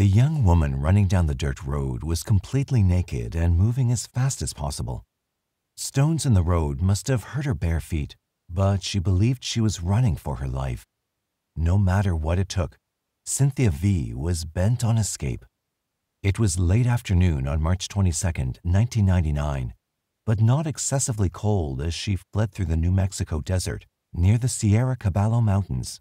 The young woman running down the dirt road was completely naked and moving as fast as possible. Stones in the road must have hurt her bare feet, but she believed she was running for her life. No matter what it took, Cynthia V was bent on escape. It was late afternoon on March 22, 1999, but not excessively cold as she fled through the New Mexico desert near the Sierra Caballo Mountains.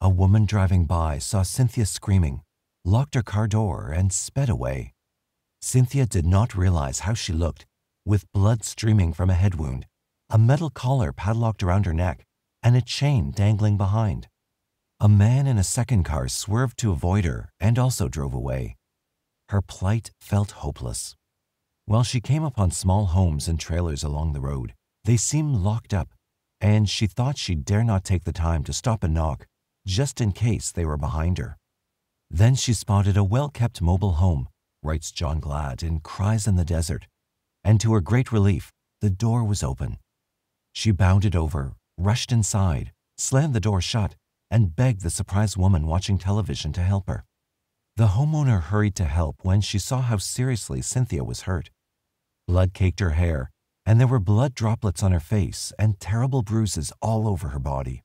A woman driving by saw Cynthia screaming, locked her car door, and sped away. Cynthia did not realize how she looked, with blood streaming from a head wound, a metal collar padlocked around her neck, and a chain dangling behind. A man in a second car swerved to avoid her and also drove away. Her plight felt hopeless. While she came upon small homes and trailers along the road, they seemed locked up, and she thought she dare not take the time to stop and knock, just in case they were behind her. Then she spotted a well-kept mobile home, writes John Glatt in Cries in the Desert, and to her great relief, the door was open. She bounded over, rushed inside, slammed the door shut, and begged the surprised woman watching television to help her. The homeowner hurried to help when she saw how seriously Cynthia was hurt. Blood caked her hair, and there were blood droplets on her face and terrible bruises all over her body.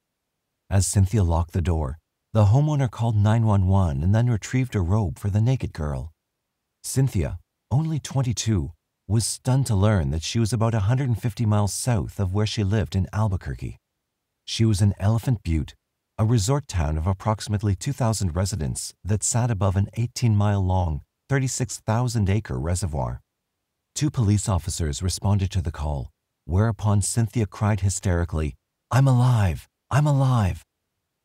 As Cynthia locked the door, the homeowner called 911 and then retrieved a robe for the naked girl. Cynthia, only 22, was stunned to learn that she was about 150 miles south of where she lived in Albuquerque. She was in Elephant Butte, a resort town of approximately 2,000 residents that sat above an 18 mile long, 36,000 acre reservoir. Two police officers responded to the call, whereupon Cynthia cried hysterically, I'm alive! I'm alive!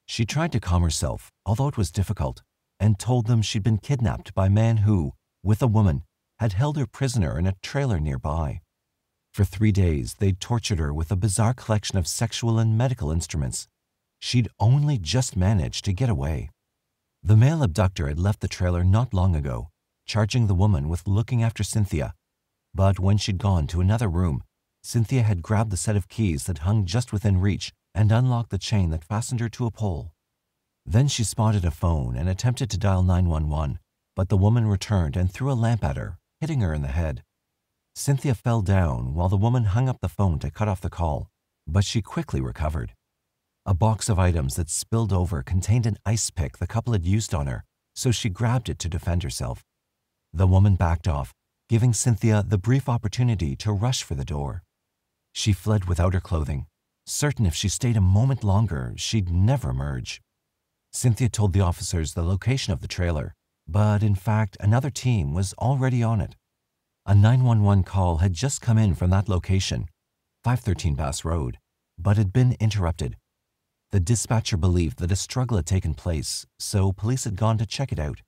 She tried to calm herself, although it was difficult, and told them she'd been kidnapped by a man who, with a woman, had held her prisoner in a trailer nearby. For three days, they'd tortured her with a bizarre collection of sexual and medical instruments. She'd only just managed to get away. The male abductor had left the trailer not long ago, charging the woman with looking after Cynthia. But when she'd gone to another room, Cynthia had grabbed the set of keys that hung just within reach and unlocked the chain that fastened her to a pole. Then she spotted a phone and attempted to dial 911, but the woman returned and threw a lamp at her, hitting her in the head. Cynthia fell down while the woman hung up the phone to cut off the call, but she quickly recovered. A box of items that spilled over contained an ice pick the couple had used on her, so she grabbed it to defend herself. The woman backed off, giving Cynthia the brief opportunity to rush for the door. She fled without her clothing, certain if she stayed a moment longer, she'd never emerge. Cynthia told the officers the location of the trailer, but in fact, another team was already on it. A 911 call had just come in from that location, 513 Bass Road, but had been interrupted. The dispatcher believed that a struggle had taken place, so police had gone to check it out.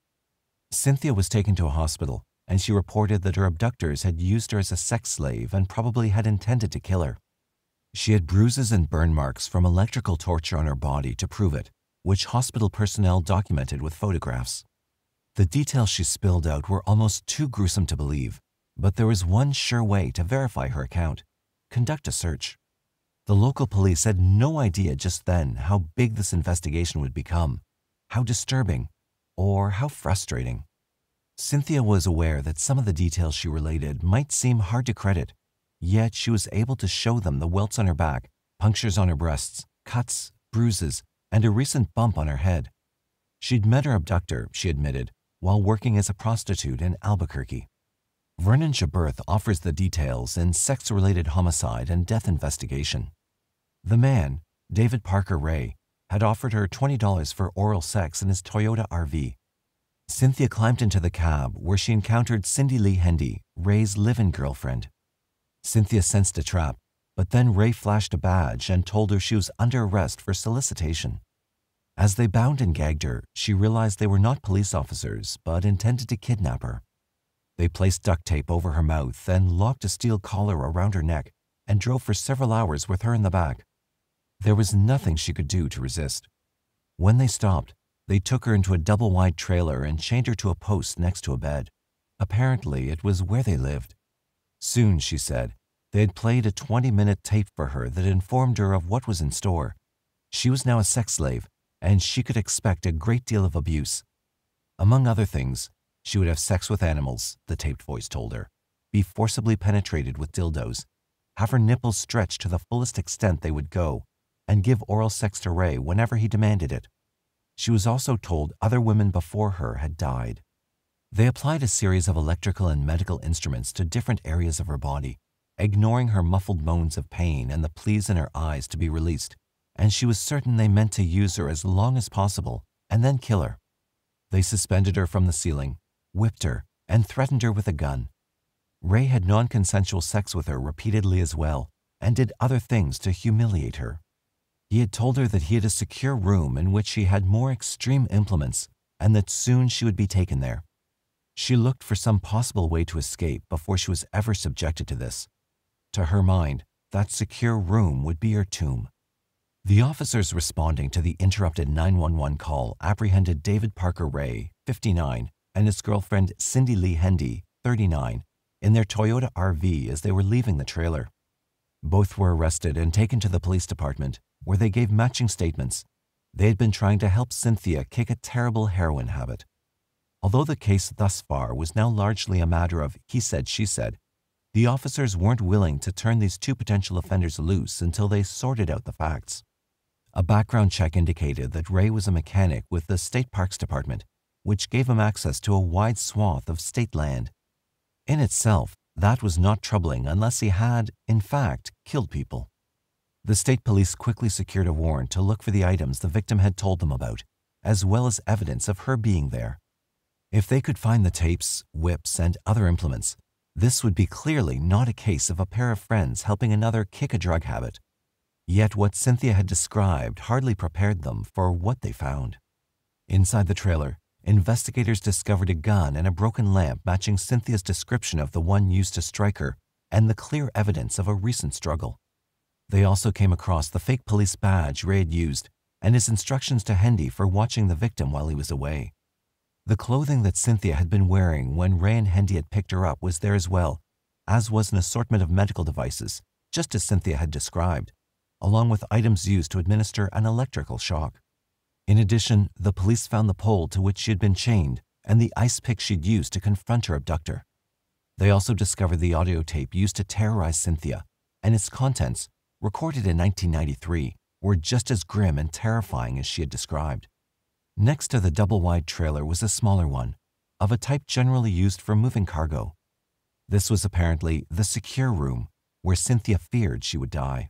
Cynthia was taken to a hospital, and she reported that her abductors had used her as a sex slave and probably had intended to kill her. She had bruises and burn marks from electrical torture on her body to prove it, which hospital personnel documented with photographs. The details she spilled out were almost too gruesome to believe, but there was one sure way to verify her account conduct a search. The local police had no idea just then how big this investigation would become, how disturbing, or how frustrating. Cynthia was aware that some of the details she related might seem hard to credit, Yet she was able to show them the welts on her back, punctures on her breasts, cuts, bruises, and a recent bump on her head. She'd met her abductor, she admitted, while working as a prostitute in Albuquerque. Vernon Geberth offers the details in sex-related homicide and death investigation. The man, David Parker Ray, had offered her $20 for oral sex in his Toyota RV. Cynthia climbed into the cab where she encountered Cindy Lee Hendy, Ray's live-in girlfriend. Cynthia sensed a trap, but then Ray flashed a badge and told her she was under arrest for solicitation. As they bound and gagged her, she realized they were not police officers, but intended to kidnap her. They placed duct tape over her mouth and locked a steel collar around her neck and drove for several hours with her in the back. There was nothing she could do to resist. When they stopped, they took her into a double-wide trailer and chained her to a post next to a bed. Apparently, it was where they lived. Soon, she said, they had played a 20-minute tape for her that informed her of what was in store. She was now a sex slave, and she could expect a great deal of abuse. Among other things, she would have sex with animals, the taped voice told her, be forcibly penetrated with dildos, have her nipples stretched to the fullest extent they would go, and give oral sex to Ray whenever he demanded it. She was also told other women before her had died. They applied a series of electrical and medical instruments to different areas of her body, ignoring her muffled moans of pain and the pleas in her eyes to be released, and she was certain they meant to use her as long as possible and then kill her. They suspended her from the ceiling, whipped her, and threatened her with a gun. Ray had non consensual sex with her repeatedly as well and did other things to humiliate her. He had told her that he had a secure room in which he had more extreme implements and that soon she would be taken there. She looked for some possible way to escape before she was ever subjected to this. To her mind, that secure room would be her tomb. The officers responding to the interrupted 911 call apprehended David Parker Ray, 59, and his girlfriend Cindy Lee Hendy, 39, in their Toyota RV as they were leaving the trailer. Both were arrested and taken to the police department, where they gave matching statements. They had been trying to help Cynthia kick a terrible heroin habit. Although the case thus far was now largely a matter of he said, she said, the officers weren't willing to turn these two potential offenders loose until they sorted out the facts. A background check indicated that Ray was a mechanic with the State Parks Department, which gave him access to a wide swath of state land. In itself, that was not troubling unless he had, in fact, killed people. The state police quickly secured a warrant to look for the items the victim had told them about, as well as evidence of her being there. If they could find the tapes, whips, and other implements, this would be clearly not a case of a pair of friends helping another kick a drug habit. Yet what Cynthia had described hardly prepared them for what they found. Inside the trailer, investigators discovered a gun and a broken lamp matching Cynthia's description of the one used to strike her and the clear evidence of a recent struggle. They also came across the fake police badge Ray had used and his instructions to Hendy for watching the victim while he was away. The clothing that Cynthia had been wearing when Ray and Hendy had picked her up was there as well, as was an assortment of medical devices, just as Cynthia had described, along with items used to administer an electrical shock. In addition, the police found the pole to which she had been chained and the ice pick she'd used to confront her abductor. They also discovered the audio tape used to terrorize Cynthia, and its contents, recorded in 1993, were just as grim and terrifying as she had described. Next to the double-wide trailer was a smaller one, of a type generally used for moving cargo. This was apparently the secure room, where Cynthia feared she would die.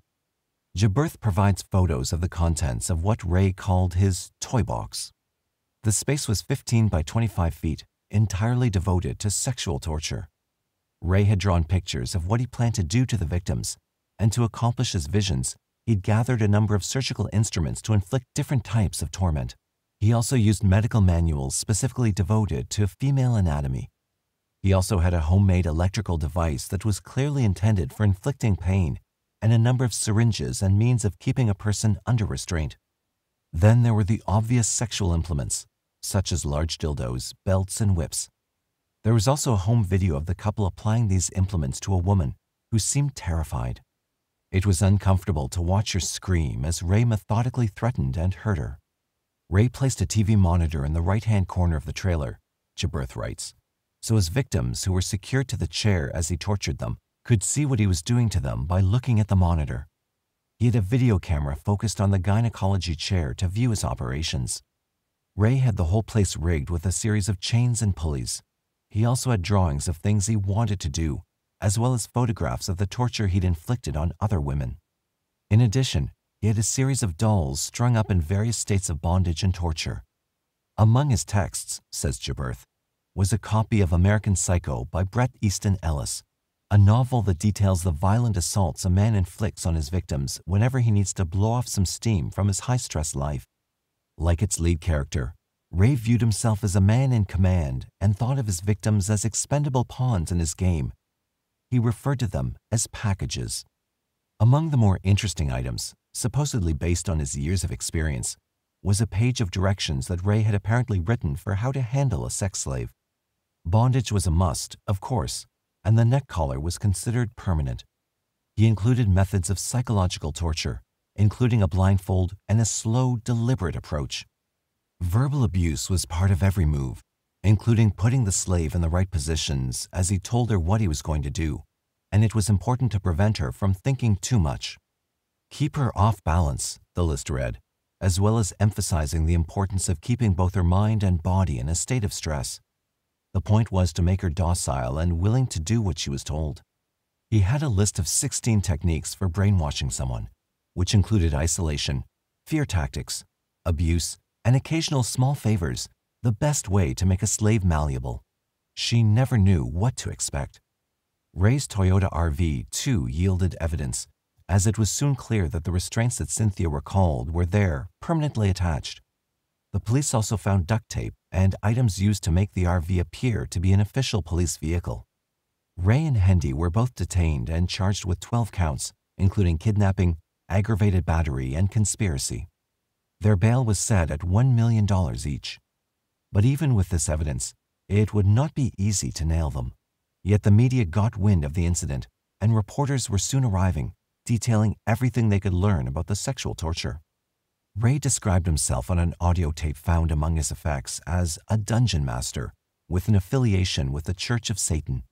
Geberth provides photos of the contents of what Ray called his toy box. The space was 15 by 25 feet, entirely devoted to sexual torture. Ray had drawn pictures of what he planned to do to the victims, and to accomplish his visions, he'd gathered a number of surgical instruments to inflict different types of torment. He also used medical manuals specifically devoted to female anatomy. He also had a homemade electrical device that was clearly intended for inflicting pain and a number of syringes and means of keeping a person under restraint. Then there were the obvious sexual implements, such as large dildos, belts, and whips. There was also a home video of the couple applying these implements to a woman who seemed terrified. It was uncomfortable to watch her scream as Ray methodically threatened and hurt her. Ray placed a TV monitor in the right-hand corner of the trailer, Geberth writes, so his victims, who were secured to the chair as he tortured them, could see what he was doing to them by looking at the monitor. He had a video camera focused on the gynecology chair to view his operations. Ray had the whole place rigged with a series of chains and pulleys. He also had drawings of things he wanted to do, as well as photographs of the torture he'd inflicted on other women. In addition, he had a series of dolls strung up in various states of bondage and torture. Among his texts, says Geberth, was a copy of American Psycho by Bret Easton Ellis, a novel that details the violent assaults a man inflicts on his victims whenever he needs to blow off some steam from his high-stress life. Like its lead character, Ray viewed himself as a man in command and thought of his victims as expendable pawns in his game. He referred to them as packages. Among the more interesting items, supposedly based on his years of experience, was a page of directions that Ray had apparently written for how to handle a sex slave. Bondage was a must, of course, and the neck collar was considered permanent. He included methods of psychological torture, including a blindfold and a slow, deliberate approach. Verbal abuse was part of every move, including putting the slave in the right positions as he told her what he was going to do, and it was important to prevent her from thinking too much. Keep her off balance, the list read, as well as emphasizing the importance of keeping both her mind and body in a state of stress. The point was to make her docile and willing to do what she was told. He had a list of 16 techniques for brainwashing someone, which included isolation, fear tactics, abuse, and occasional small favors, the best way to make a slave malleable. She never knew what to expect. Ray's Toyota RV, too, yielded evidence, as it was soon clear that the restraints that Cynthia recalled were there, permanently attached. The police also found duct tape and items used to make the RV appear to be an official police vehicle. Ray and Hendy were both detained and charged with 12 counts, including kidnapping, aggravated battery, and conspiracy. Their bail was set at $1 million each. But even with this evidence, it would not be easy to nail them. Yet the media got wind of the incident, and reporters were soon arriving, detailing everything they could learn about the sexual torture. Ray described himself on an audio tape found among his effects as a dungeon master with an affiliation with the Church of Satan.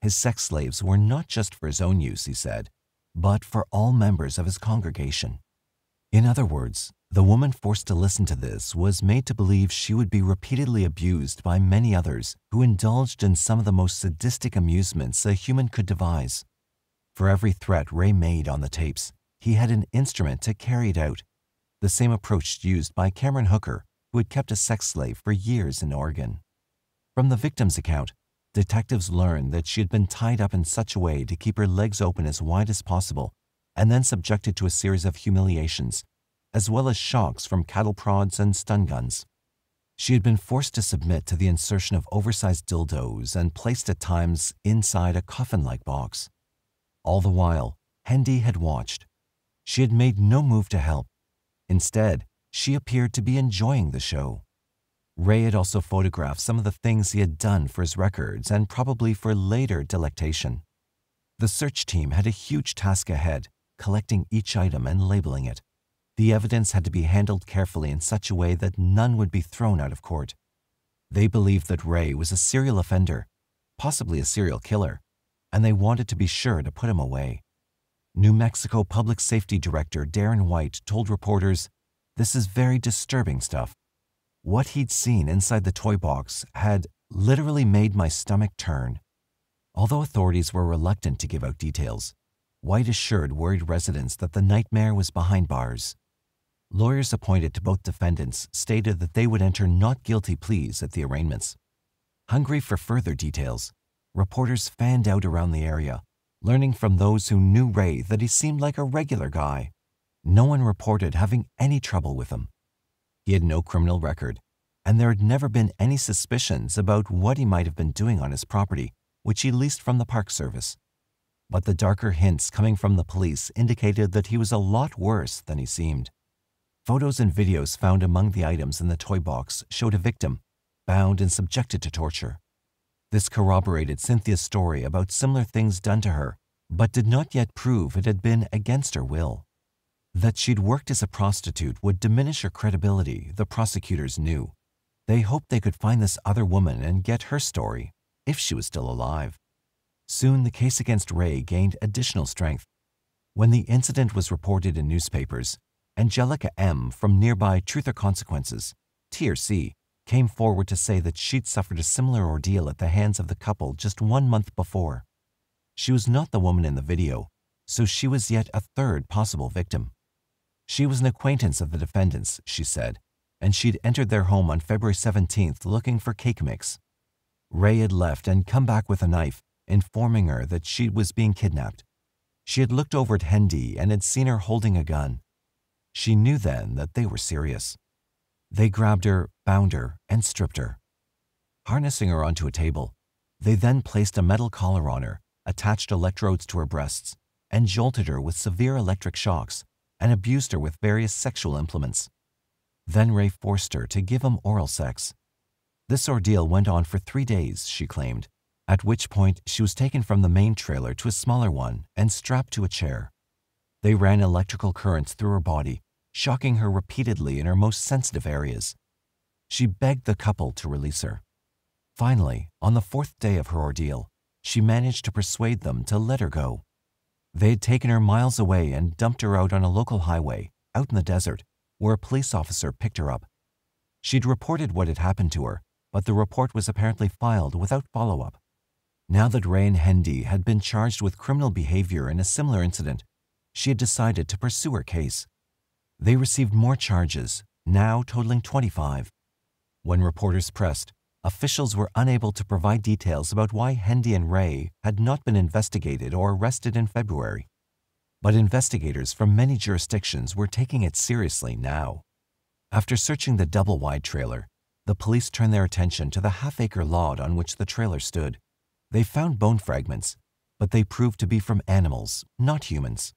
His sex slaves were not just for his own use, he said, but for all members of his congregation. In other words, the woman forced to listen to this was made to believe she would be repeatedly abused by many others who indulged in some of the most sadistic amusements a human could devise. For every threat Ray made on the tapes, he had an instrument to carry it out, the same approach used by Cameron Hooker, who had kept a sex slave for years in Oregon. From the victim's account, detectives learned that she had been tied up in such a way to keep her legs open as wide as possible and then subjected to a series of humiliations, as well as shocks from cattle prods and stun guns. She had been forced to submit to the insertion of oversized dildos and placed at times inside a coffin like box. All the while, Hendy had watched. She had made no move to help. Instead, she appeared to be enjoying the show. Ray had also photographed some of the things he had done for his records and probably for later delectation. The search team had a huge task ahead, collecting each item and labeling it. The evidence had to be handled carefully in such a way that none would be thrown out of court. They believed that Ray was a serial offender, possibly a serial killer, and they wanted to be sure to put him away. New Mexico Public Safety Director Darren White told reporters, This is very disturbing stuff. What he'd seen inside the toy box had literally made my stomach turn. Although authorities were reluctant to give out details, White assured worried residents that the nightmare was behind bars. Lawyers appointed to both defendants stated that they would enter not guilty pleas at the arraignments. Hungry for further details, reporters fanned out around the area, learning from those who knew Ray that he seemed like a regular guy. No one reported having any trouble with him. He had no criminal record, and there had never been any suspicions about what he might have been doing on his property, which he leased from the Park Service. But the darker hints coming from the police indicated that he was a lot worse than he seemed. Photos and videos found among the items in the toy box showed a victim, bound and subjected to torture. This corroborated Cynthia's story about similar things done to her, but did not yet prove it had been against her will. That she'd worked as a prostitute would diminish her credibility, the prosecutors knew. They hoped they could find this other woman and get her story, if she was still alive. Soon the case against Ray gained additional strength. When the incident was reported in newspapers, Angelica M. from nearby Truth or Consequences, TRC, came forward to say that she'd suffered a similar ordeal at the hands of the couple just one month before. She was not the woman in the video, so she was yet a third possible victim. She was an acquaintance of the defendants, she said, and she'd entered their home on February 17th looking for cake mix. Ray had left and come back with a knife, informing her that she was being kidnapped. She had looked over at Hendy and had seen her holding a gun. She knew then that they were serious. They grabbed her, bound her, and stripped her. Harnessing her onto a table, they then placed a metal collar on her, attached electrodes to her breasts, and jolted her with severe electric shocks and abused her with various sexual implements. Then Ray forced her to give him oral sex. This ordeal went on for three days, she claimed, at which point she was taken from the main trailer to a smaller one and strapped to a chair. They ran electrical currents through her body shocking her repeatedly in her most sensitive areas. She begged the couple to release her. Finally, on the fourth day of her ordeal, she managed to persuade them to let her go. They had taken her miles away and dumped her out on a local highway, out in the desert, where a police officer picked her up. She'd reported what had happened to her, but the report was apparently filed without follow up. Now that Rain Hendy had been charged with criminal behavior in a similar incident, she had decided to pursue her case. They received more charges, now totaling 25. When reporters pressed, officials were unable to provide details about why Hendy and Ray had not been investigated or arrested in February. But investigators from many jurisdictions were taking it seriously now. After searching the double wide trailer, the police turned their attention to the half acre lot on which the trailer stood. They found bone fragments, but they proved to be from animals, not humans.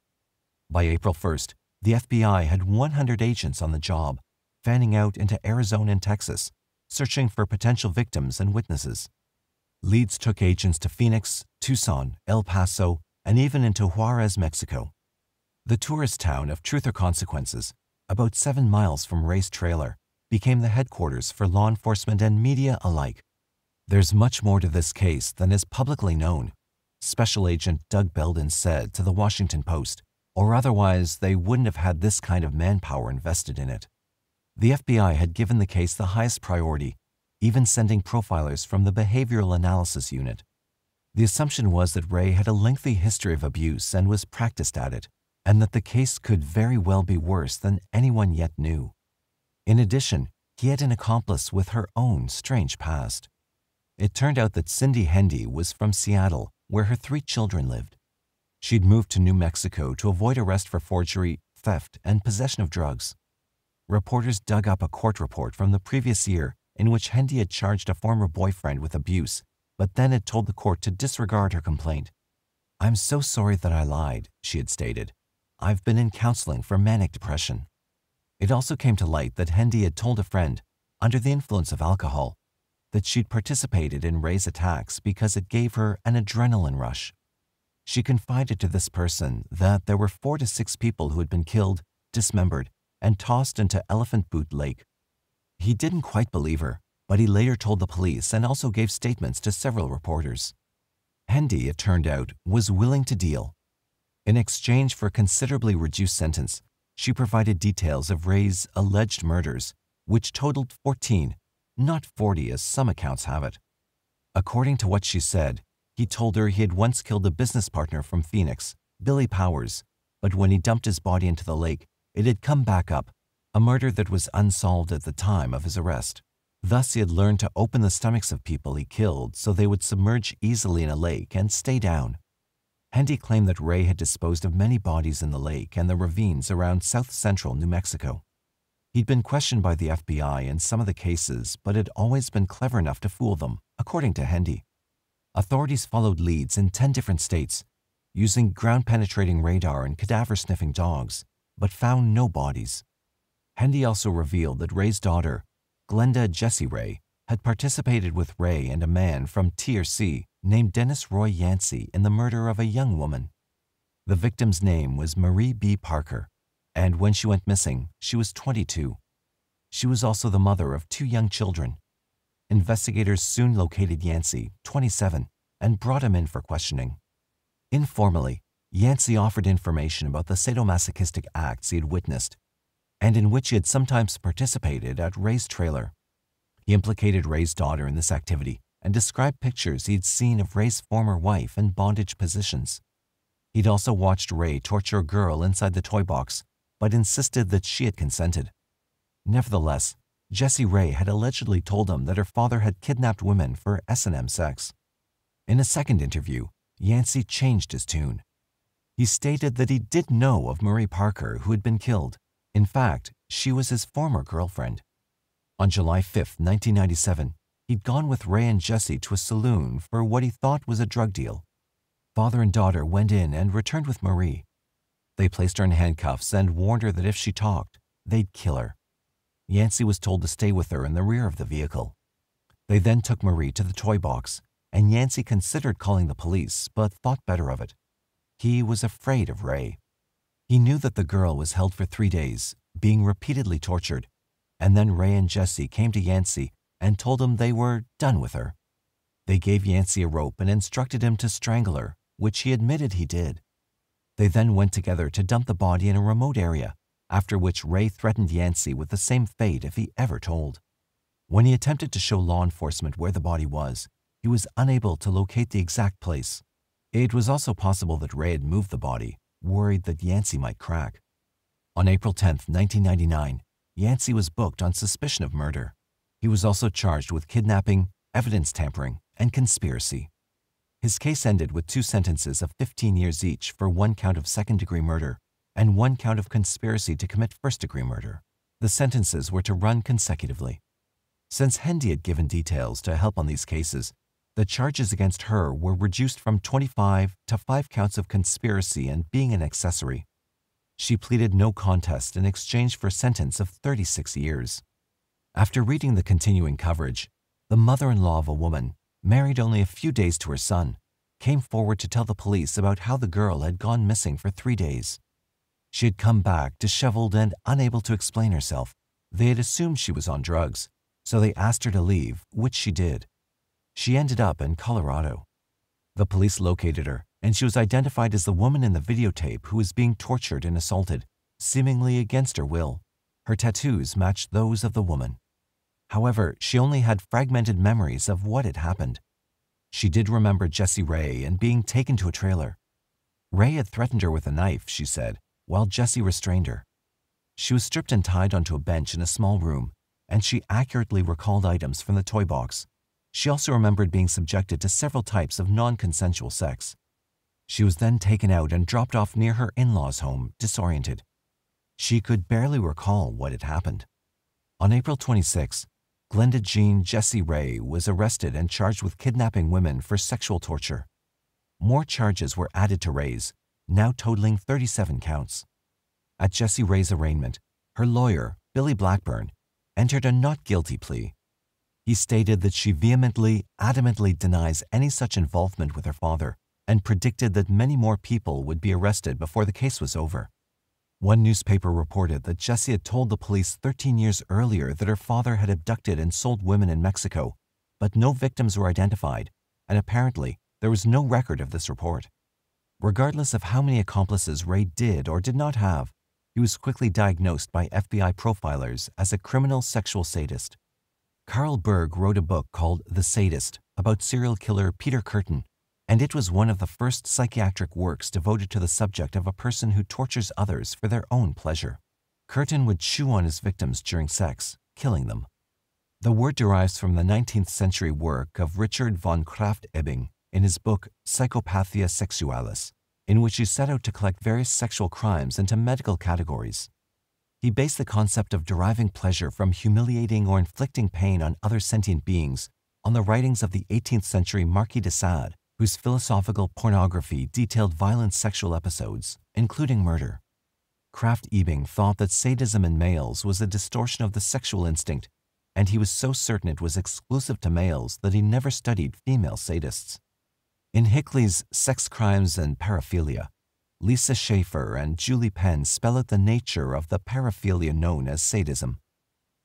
By April 1st, the FBI had 100 agents on the job, fanning out into Arizona and Texas, searching for potential victims and witnesses. Leads took agents to Phoenix, Tucson, El Paso, and even into Juarez, Mexico. The tourist town of Truth or Consequences, about seven miles from Ray's trailer, became the headquarters for law enforcement and media alike. There's much more to this case than is publicly known, Special Agent Doug Belden said to the Washington Post, or otherwise they wouldn't have had this kind of manpower invested in it. The FBI had given the case the highest priority, even sending profilers from the Behavioral Analysis Unit. The assumption was that Ray had a lengthy history of abuse and was practiced at it, and that the case could very well be worse than anyone yet knew. In addition, he had an accomplice with her own strange past. It turned out that Cindy Hendy was from Seattle, where her three children lived. She'd moved to New Mexico to avoid arrest for forgery, theft, and possession of drugs reporters dug up a court report from the previous year in which Hendy had charged a former boyfriend with abuse, but then had told the court to disregard her complaint. I'm so sorry that I lied, she had stated. I've been in counseling for manic depression. It also came to light that Hendy had told a friend, under the influence of alcohol, that she'd participated in Ray's attacks because it gave her an adrenaline rush. She confided to this person that there were four to six people who had been killed, dismembered, and tossed into Elephant Butte Lake. He didn't quite believe her, but he later told the police and also gave statements to several reporters. Hendy, it turned out, was willing to deal. In exchange for a considerably reduced sentence, she provided details of Ray's alleged murders, which totaled 14, not 40 as some accounts have it. According to what she said, he told her he had once killed a business partner from Phoenix, Billy Powers, but when he dumped his body into the lake, it had come back up, a murder that was unsolved at the time of his arrest. Thus, he had learned to open the stomachs of people he killed so they would submerge easily in a lake and stay down. Hendy claimed that Ray had disposed of many bodies in the lake and the ravines around south central New Mexico. He'd been questioned by the FBI in some of the cases, but had always been clever enough to fool them, according to Hendy. Authorities followed leads in 10 different states, using ground penetrating radar and cadaver sniffing dogs, but found no bodies. Hendy also revealed that Ray's daughter, Glenda Jessie Ray, had participated with Ray and a man from TRC named Dennis Roy Yancey in the murder of a young woman. The victim's name was Marie B. Parker, and when she went missing, she was 22. She was also the mother of two young children. Investigators soon located Yancey, 27, and brought him in for questioning. Informally, Yancey offered information about the sadomasochistic acts he had witnessed and in which he had sometimes participated at Ray's trailer. He implicated Ray's daughter in this activity and described pictures he had seen of Ray's former wife in bondage positions. He'd also watched Ray torture a girl inside the toy box, but insisted that she had consented. Nevertheless, Jessie Ray had allegedly told him that her father had kidnapped women for S&M sex. In a second interview, Yancey changed his tune. He stated that he did know of Marie Parker, who had been killed. In fact, she was his former girlfriend. On July 5, 1997, he'd gone with Ray and Jessie to a saloon for what he thought was a drug deal. Father and daughter went in and returned with Marie. They placed her in handcuffs and warned her that if she talked, they'd kill her. Yancey was told to stay with her in the rear of the vehicle. They then took Marie to the toy box, and Yancey considered calling the police but thought better of it. He was afraid of Ray. He knew that the girl was held for three days, being repeatedly tortured, and then Ray and Jesse came to Yancey and told him they were done with her. They gave Yancey a rope and instructed him to strangle her, which he admitted he did. They then went together to dump the body in a remote area, after which Ray threatened Yancey with the same fate if he ever told. When he attempted to show law enforcement where the body was, he was unable to locate the exact place. It was also possible that Ray had moved the body, worried that Yancey might crack. On April 10, 1999, Yancey was booked on suspicion of murder. He was also charged with kidnapping, evidence tampering, and conspiracy. His case ended with two sentences of 15 years each for one count of second degree murder and one count of conspiracy to commit first degree murder. The sentences were to run consecutively. Since Hendy had given details to help on these cases, the charges against her were reduced from 25 to 5 counts of conspiracy and being an accessory. She pleaded no contest in exchange for a sentence of 36 years. After reading the continuing coverage, the mother-in-law of a woman married only a few days to her son, came forward to tell the police about how the girl had gone missing for three days. She had come back disheveled and unable to explain herself. They had assumed she was on drugs, so they asked her to leave, which she did. She ended up in Colorado. The police located her, and she was identified as the woman in the videotape who was being tortured and assaulted, seemingly against her will. Her tattoos matched those of the woman. However, she only had fragmented memories of what had happened. She did remember Jessie Ray and being taken to a trailer. Ray had threatened her with a knife, she said, while Jessie restrained her. She was stripped and tied onto a bench in a small room, and she accurately recalled items from the toy box. She also remembered being subjected to several types of non-consensual sex. She was then taken out and dropped off near her in-laws' home, disoriented. She could barely recall what had happened. On April 26, Glenda Jean Jessie Ray was arrested and charged with kidnapping women for sexual torture. More charges were added to Ray's, now totaling 37 counts. At Jessie Ray's arraignment, her lawyer, Billy Blackburn, entered a not guilty plea. He stated that she vehemently, adamantly denies any such involvement with her father and predicted that many more people would be arrested before the case was over. One newspaper reported that Jessie had told the police 13 years earlier that her father had abducted and sold women in Mexico, but no victims were identified, and apparently there was no record of this report. Regardless of how many accomplices Ray did or did not have, he was quickly diagnosed by FBI profilers as a criminal sexual sadist. Karl Berg wrote a book called The Sadist about serial killer Peter Kürten, and it was one of the first psychiatric works devoted to the subject of a person who tortures others for their own pleasure. Kürten would chew on his victims during sex, killing them. The word derives from the 19th century work of Richard von Krafft-Ebing in his book Psychopathia Sexualis, in which he set out to collect various sexual crimes into medical categories. He based the concept of deriving pleasure from humiliating or inflicting pain on other sentient beings on the writings of the 18th century Marquis de Sade, whose philosophical pornography detailed violent sexual episodes, including murder. Krafft-Ebing thought that sadism in males was a distortion of the sexual instinct, and he was so certain it was exclusive to males that he never studied female sadists. In Hickey's Sex Crimes and Paraphilia, Lisa Schaefer and Julie Penn spell out the nature of the paraphilia known as sadism.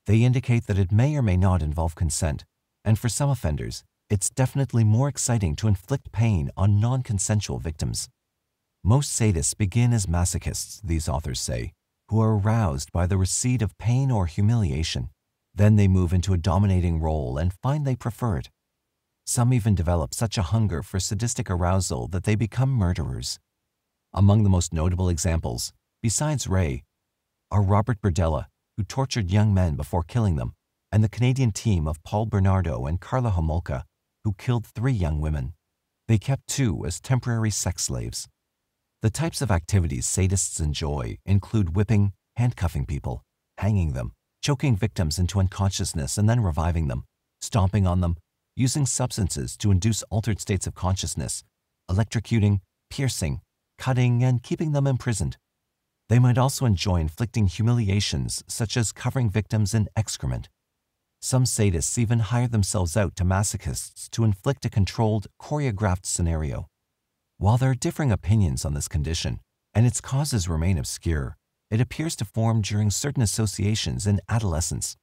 They indicate that it may or may not involve consent, and for some offenders, it's definitely more exciting to inflict pain on non-consensual victims. Most sadists begin as masochists, these authors say, who are aroused by the receipt of pain or humiliation. Then they move into a dominating role and find they prefer it. Some even develop such a hunger for sadistic arousal that they become murderers. Among the most notable examples, besides Ray, are Robert Berdella, who tortured young men before killing them, and the Canadian team of Paul Bernardo and Karla Homolka, who killed three young women. They kept two as temporary sex slaves. The types of activities sadists enjoy include whipping, handcuffing people, hanging them, choking victims into unconsciousness and then reviving them, stomping on them, using substances to induce altered states of consciousness, electrocuting, piercing, cutting, and keeping them imprisoned. They might also enjoy inflicting humiliations such as covering victims in excrement, some sadists even hire themselves out to masochists to inflict a controlled, choreographed scenario. While there are differing opinions on this condition, and its causes remain obscure, it appears to form during certain associations in adolescence.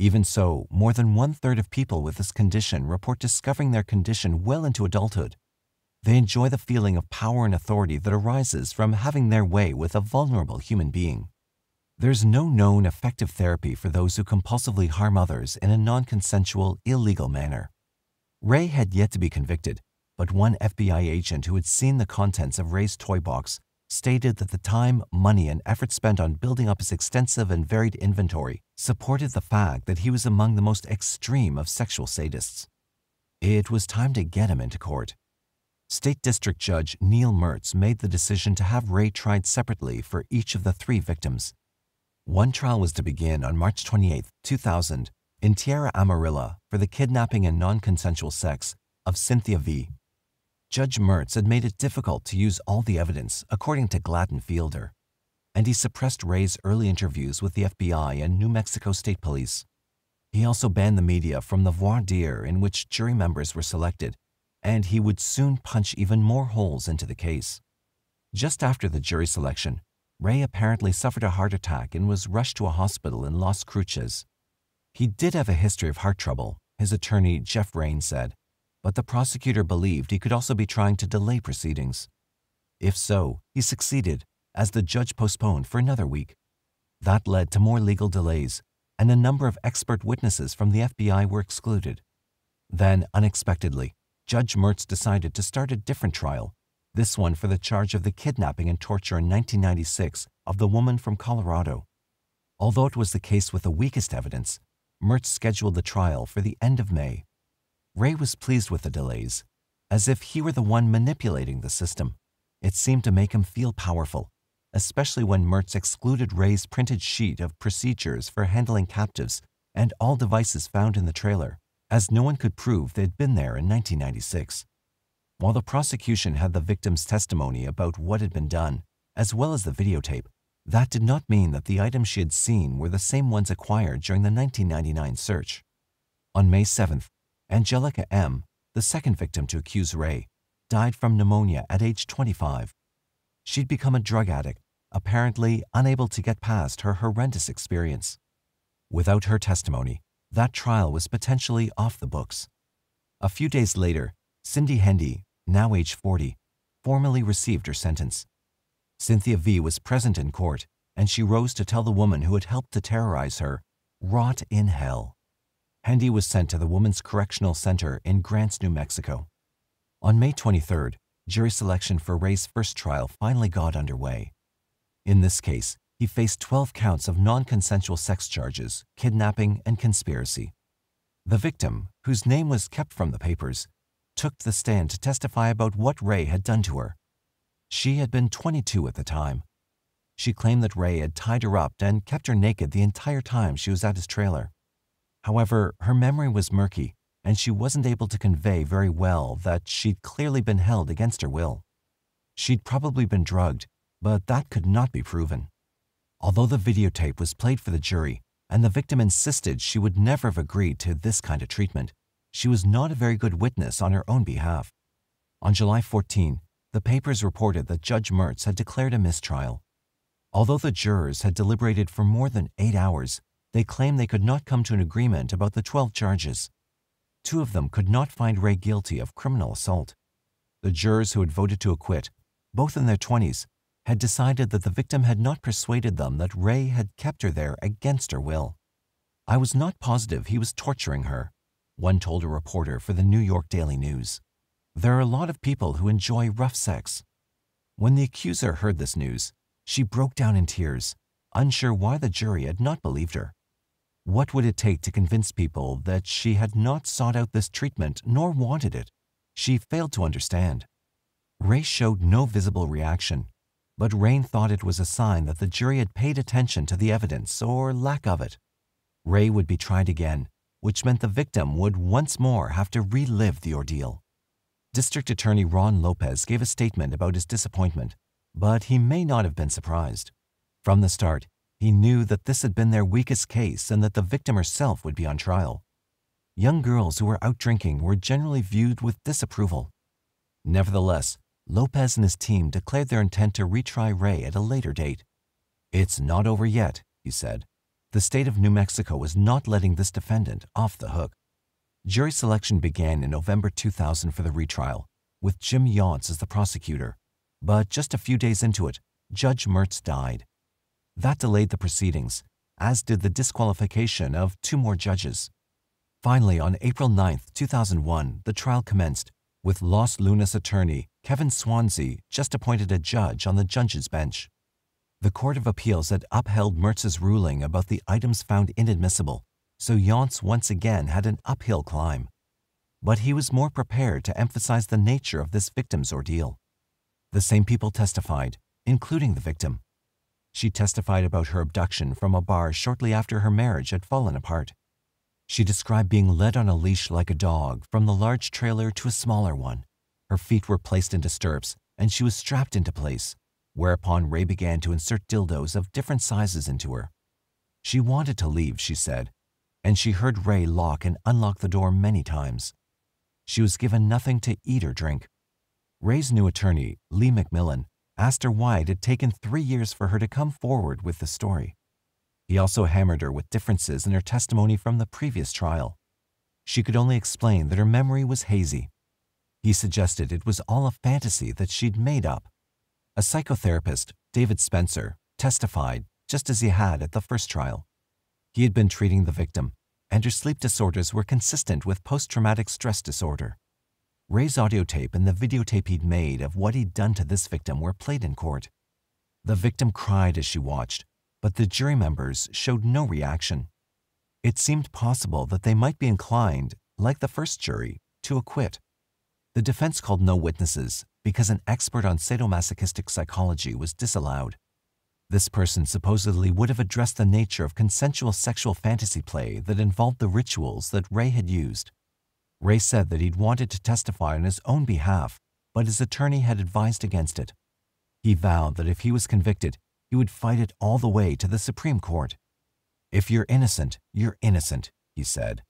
Even so, more than one third of people with this condition report discovering their condition well into adulthood. They enjoy the feeling of power and authority that arises from having their way with a vulnerable human being. There's no known effective therapy for those who compulsively harm others in a non consensual, illegal manner. Ray had yet to be convicted, but one FBI agent who had seen the contents of Ray's toy box stated that the time, money, and effort spent on building up his extensive and varied inventory supported the fact that he was among the most extreme of sexual sadists. It was time to get him into court. State District Judge Neil Mertz made the decision to have Ray tried separately for each of the three victims. One trial was to begin on March 28, 2000, in Tierra Amarilla for the kidnapping and non consensual sex of Cynthia V. Judge Mertz had made it difficult to use all the evidence, according to Gladden Fielder, and he suppressed Ray's early interviews with the FBI and New Mexico State Police. He also banned the media from the voir dire in which jury members were selected, and he would soon punch even more holes into the case. Just after the jury selection, Ray apparently suffered a heart attack and was rushed to a hospital in Las Cruces. He did have a history of heart trouble, his attorney Jeff Rain said, but the prosecutor believed he could also be trying to delay proceedings. If so, he succeeded, as the judge postponed for another week. That led to more legal delays, and a number of expert witnesses from the FBI were excluded. Then, unexpectedly, Judge Mertz decided to start a different trial, this one for the charge of the kidnapping and torture in 1996 of the woman from Colorado. Although it was the case with the weakest evidence, Mertz scheduled the trial for the end of May. Ray was pleased with the delays, as if he were the one manipulating the system. It seemed to make him feel powerful, especially when Mertz excluded Ray's printed sheet of procedures for handling captives and all devices found in the trailer, as no one could prove they'd been there in 1996. While the prosecution had the victim's testimony about what had been done, as well as the videotape, that did not mean that the items she had seen were the same ones acquired during the 1999 search. On May 7th, Angelica M., the second victim to accuse Ray, died from pneumonia at age 25. She'd become a drug addict, apparently unable to get past her horrendous experience. Without her testimony, that trial was potentially off the books. A few days later, Cindy Hendy, now age 40, formally received her sentence. Cynthia V was present in court, and she rose to tell the woman who had helped to terrorize her, rot in hell. Hendy was sent to the Women's Correctional Center in Grants, New Mexico. On May 23rd, jury selection for Ray's first trial finally got underway. In this case, he faced 12 counts of non consensual sex charges, kidnapping, and conspiracy. The victim, whose name was kept from the papers, took the stand to testify about what Ray had done to her. She had been 22 at the time. She claimed that Ray had tied her up and kept her naked the entire time she was at his trailer. However, her memory was murky, and she wasn't able to convey very well that she'd clearly been held against her will. She'd probably been drugged, but that could not be proven. Although the videotape was played for the jury, and the victim insisted she would never have agreed to this kind of treatment, she was not a very good witness on her own behalf. On July 14, the papers reported that Judge Mertz had declared a mistrial. Although the jurors had deliberated for more than eight hours, they claimed they could not come to an agreement about the 12 charges. Two of them could not find Ray guilty of criminal assault. The jurors who had voted to acquit, both in their 20s, had decided that the victim had not persuaded them that Ray had kept her there against her will. I was not positive he was torturing her, one told a reporter for the New York Daily News. There are a lot of people who enjoy rough sex. When the accuser heard this news, she broke down in tears, unsure why the jury had not believed her. What would it take to convince people that she had not sought out this treatment nor wanted it? She failed to understand. Ray showed no visible reaction, but Rain thought it was a sign that the jury had paid attention to the evidence or lack of it. Ray would be tried again, which meant the victim would once more have to relive the ordeal. District Attorney Ron Lopez gave a statement about his disappointment, but he may not have been surprised. From the start, he knew that this had been their weakest case and that the victim herself would be on trial. Young girls who were out drinking were generally viewed with disapproval. Nevertheless, Lopez and his team declared their intent to retry Ray at a later date. It's not over yet, he said. the state of New Mexico was not letting this defendant off the hook. Jury selection began in November 2000 for the retrial, with Jim Younts as the prosecutor. But just a few days into it, Judge Mertz died. That delayed the proceedings, as did the disqualification of two more judges. Finally, on April 9, 2001, the trial commenced, with Los Lunas attorney Kevin Sweazea just appointed a judge on the judge's bench. The Court of Appeals had upheld Mertz's ruling about the items found inadmissible, so Younts once again had an uphill climb. But he was more prepared to emphasize the nature of this victim's ordeal. The same people testified, including the victim. She testified about her abduction from a bar shortly after her marriage had fallen apart. She described being led on a leash like a dog from the large trailer to a smaller one. Her feet were placed into stirrups and she was strapped into place, whereupon Ray began to insert dildos of different sizes into her. She wanted to leave, she said, and she heard Ray lock and unlock the door many times. She was given nothing to eat or drink. Ray's new attorney, Lee McMillan, asked her why it had taken three years for her to come forward with the story. He also hammered her with differences in her testimony from the previous trial. She could only explain that her memory was hazy. He suggested it was all a fantasy that she'd made up. A psychotherapist, David Spencer, testified just as he had at the first trial. He had been treating the victim, and her sleep disorders were consistent with post-traumatic stress disorder. Ray's audio tape and the videotape he'd made of what he'd done to this victim were played in court. The victim cried as she watched, but the jury members showed no reaction. It seemed possible that they might be inclined, like the first jury, to acquit. The defense called no witnesses because an expert on sadomasochistic psychology was disallowed. This person supposedly would have addressed the nature of consensual sexual fantasy play that involved the rituals that Ray had used. Ray said that he'd wanted to testify on his own behalf, but his attorney had advised against it. He vowed that if he was convicted, he would fight it all the way to the Supreme Court. If you're innocent, you're innocent, he said.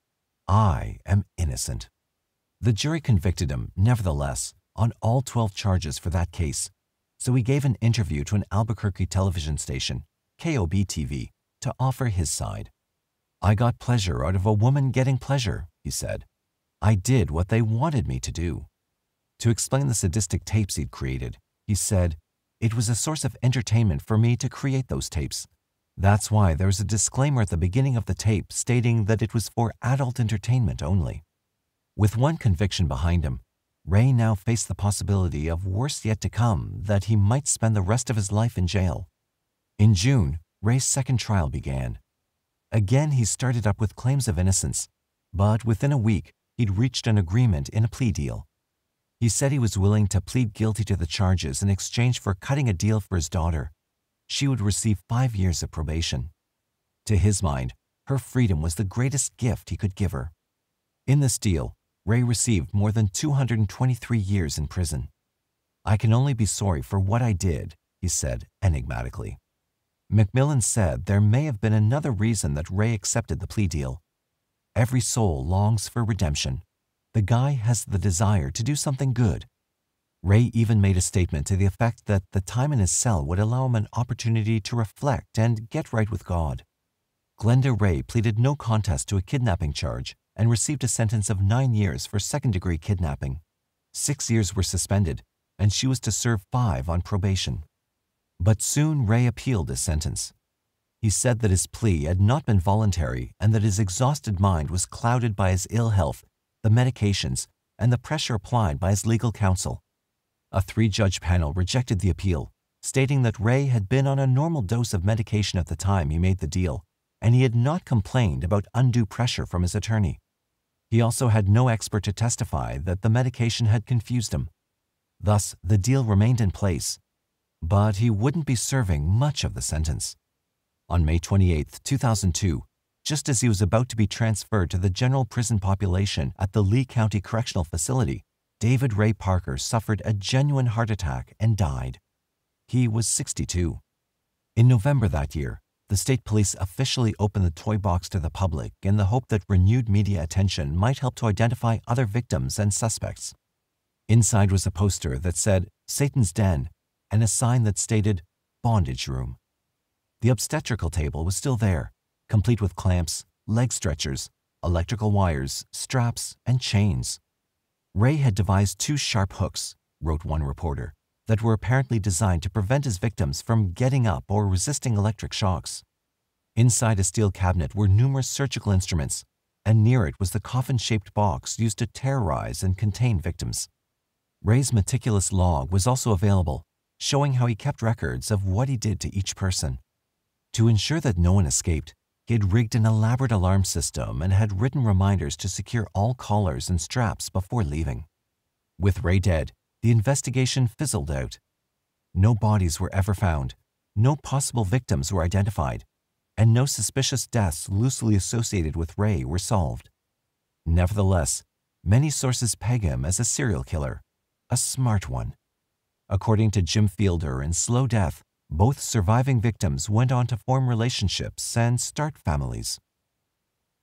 I am innocent. The jury convicted him, nevertheless, on all 12 charges for that case, so he gave an interview to an Albuquerque television station, KOB TV, to offer his side. I got pleasure out of a woman getting pleasure, he said. I did what they wanted me to do. To explain the sadistic tapes he'd created, he said, It was a source of entertainment for me to create those tapes. That's why there's a disclaimer at the beginning of the tape stating that it was for adult entertainment only. With one conviction behind him, Ray now faced the possibility of worse yet to come that he might spend the rest of his life in jail. In June, Ray's second trial began. Again, he started up with claims of innocence, but within a week, he'd reached an agreement in a plea deal. He said he was willing to plead guilty to the charges in exchange for cutting a deal for his daughter. She would receive five years of probation. To his mind, her freedom was the greatest gift he could give her. In this deal, Ray received more than 223 years in prison. I can only be sorry for what I did, he said enigmatically. McMillan said there may have been another reason that Ray accepted the plea deal. Every soul longs for redemption. The guy has the desire to do something good. Ray even made a statement to the effect that the time in his cell would allow him an opportunity to reflect and get right with God. Glenda Ray pleaded no contest to a kidnapping charge and received a sentence of nine years for second-degree kidnapping. Six years were suspended, and she was to serve five on probation. But soon Ray appealed his sentence. He said that his plea had not been voluntary and that his exhausted mind was clouded by his ill health, the medications, and the pressure applied by his legal counsel. A three-judge panel rejected the appeal, stating that Ray had been on a normal dose of medication at the time he made the deal and he had not complained about undue pressure from his attorney. He also had no expert to testify that the medication had confused him. Thus, the deal remained in place, but he wouldn't be serving much of the sentence. On May 28, 2002, just as he was about to be transferred to the general prison population at the Lea County Correctional Facility, David Ray Parker suffered a genuine heart attack and died. He was 62. In November that year, the state police officially opened the toy box to the public in the hope that renewed media attention might help to identify other victims and suspects. Inside was a poster that said Satan's Den and a sign that stated bondage room. The obstetrical table was still there, complete with clamps, leg stretchers, electrical wires, straps, and chains. Ray had devised two sharp hooks, wrote one reporter, that were apparently designed to prevent his victims from getting up or resisting electric shocks. Inside a steel cabinet were numerous surgical instruments, and near it was the coffin-shaped box used to terrorize and contain victims. Ray's meticulous log was also available, showing how he kept records of what he did to each person. To ensure that no one escaped, he had rigged an elaborate alarm system and had written reminders to secure all collars and straps before leaving. With Ray dead, the investigation fizzled out. No bodies were ever found, no possible victims were identified, and no suspicious deaths loosely associated with Ray were solved. Nevertheless, many sources peg him as a serial killer, a smart one. According to Jim Fielder in Slow Death, both surviving victims went on to form relationships and start families.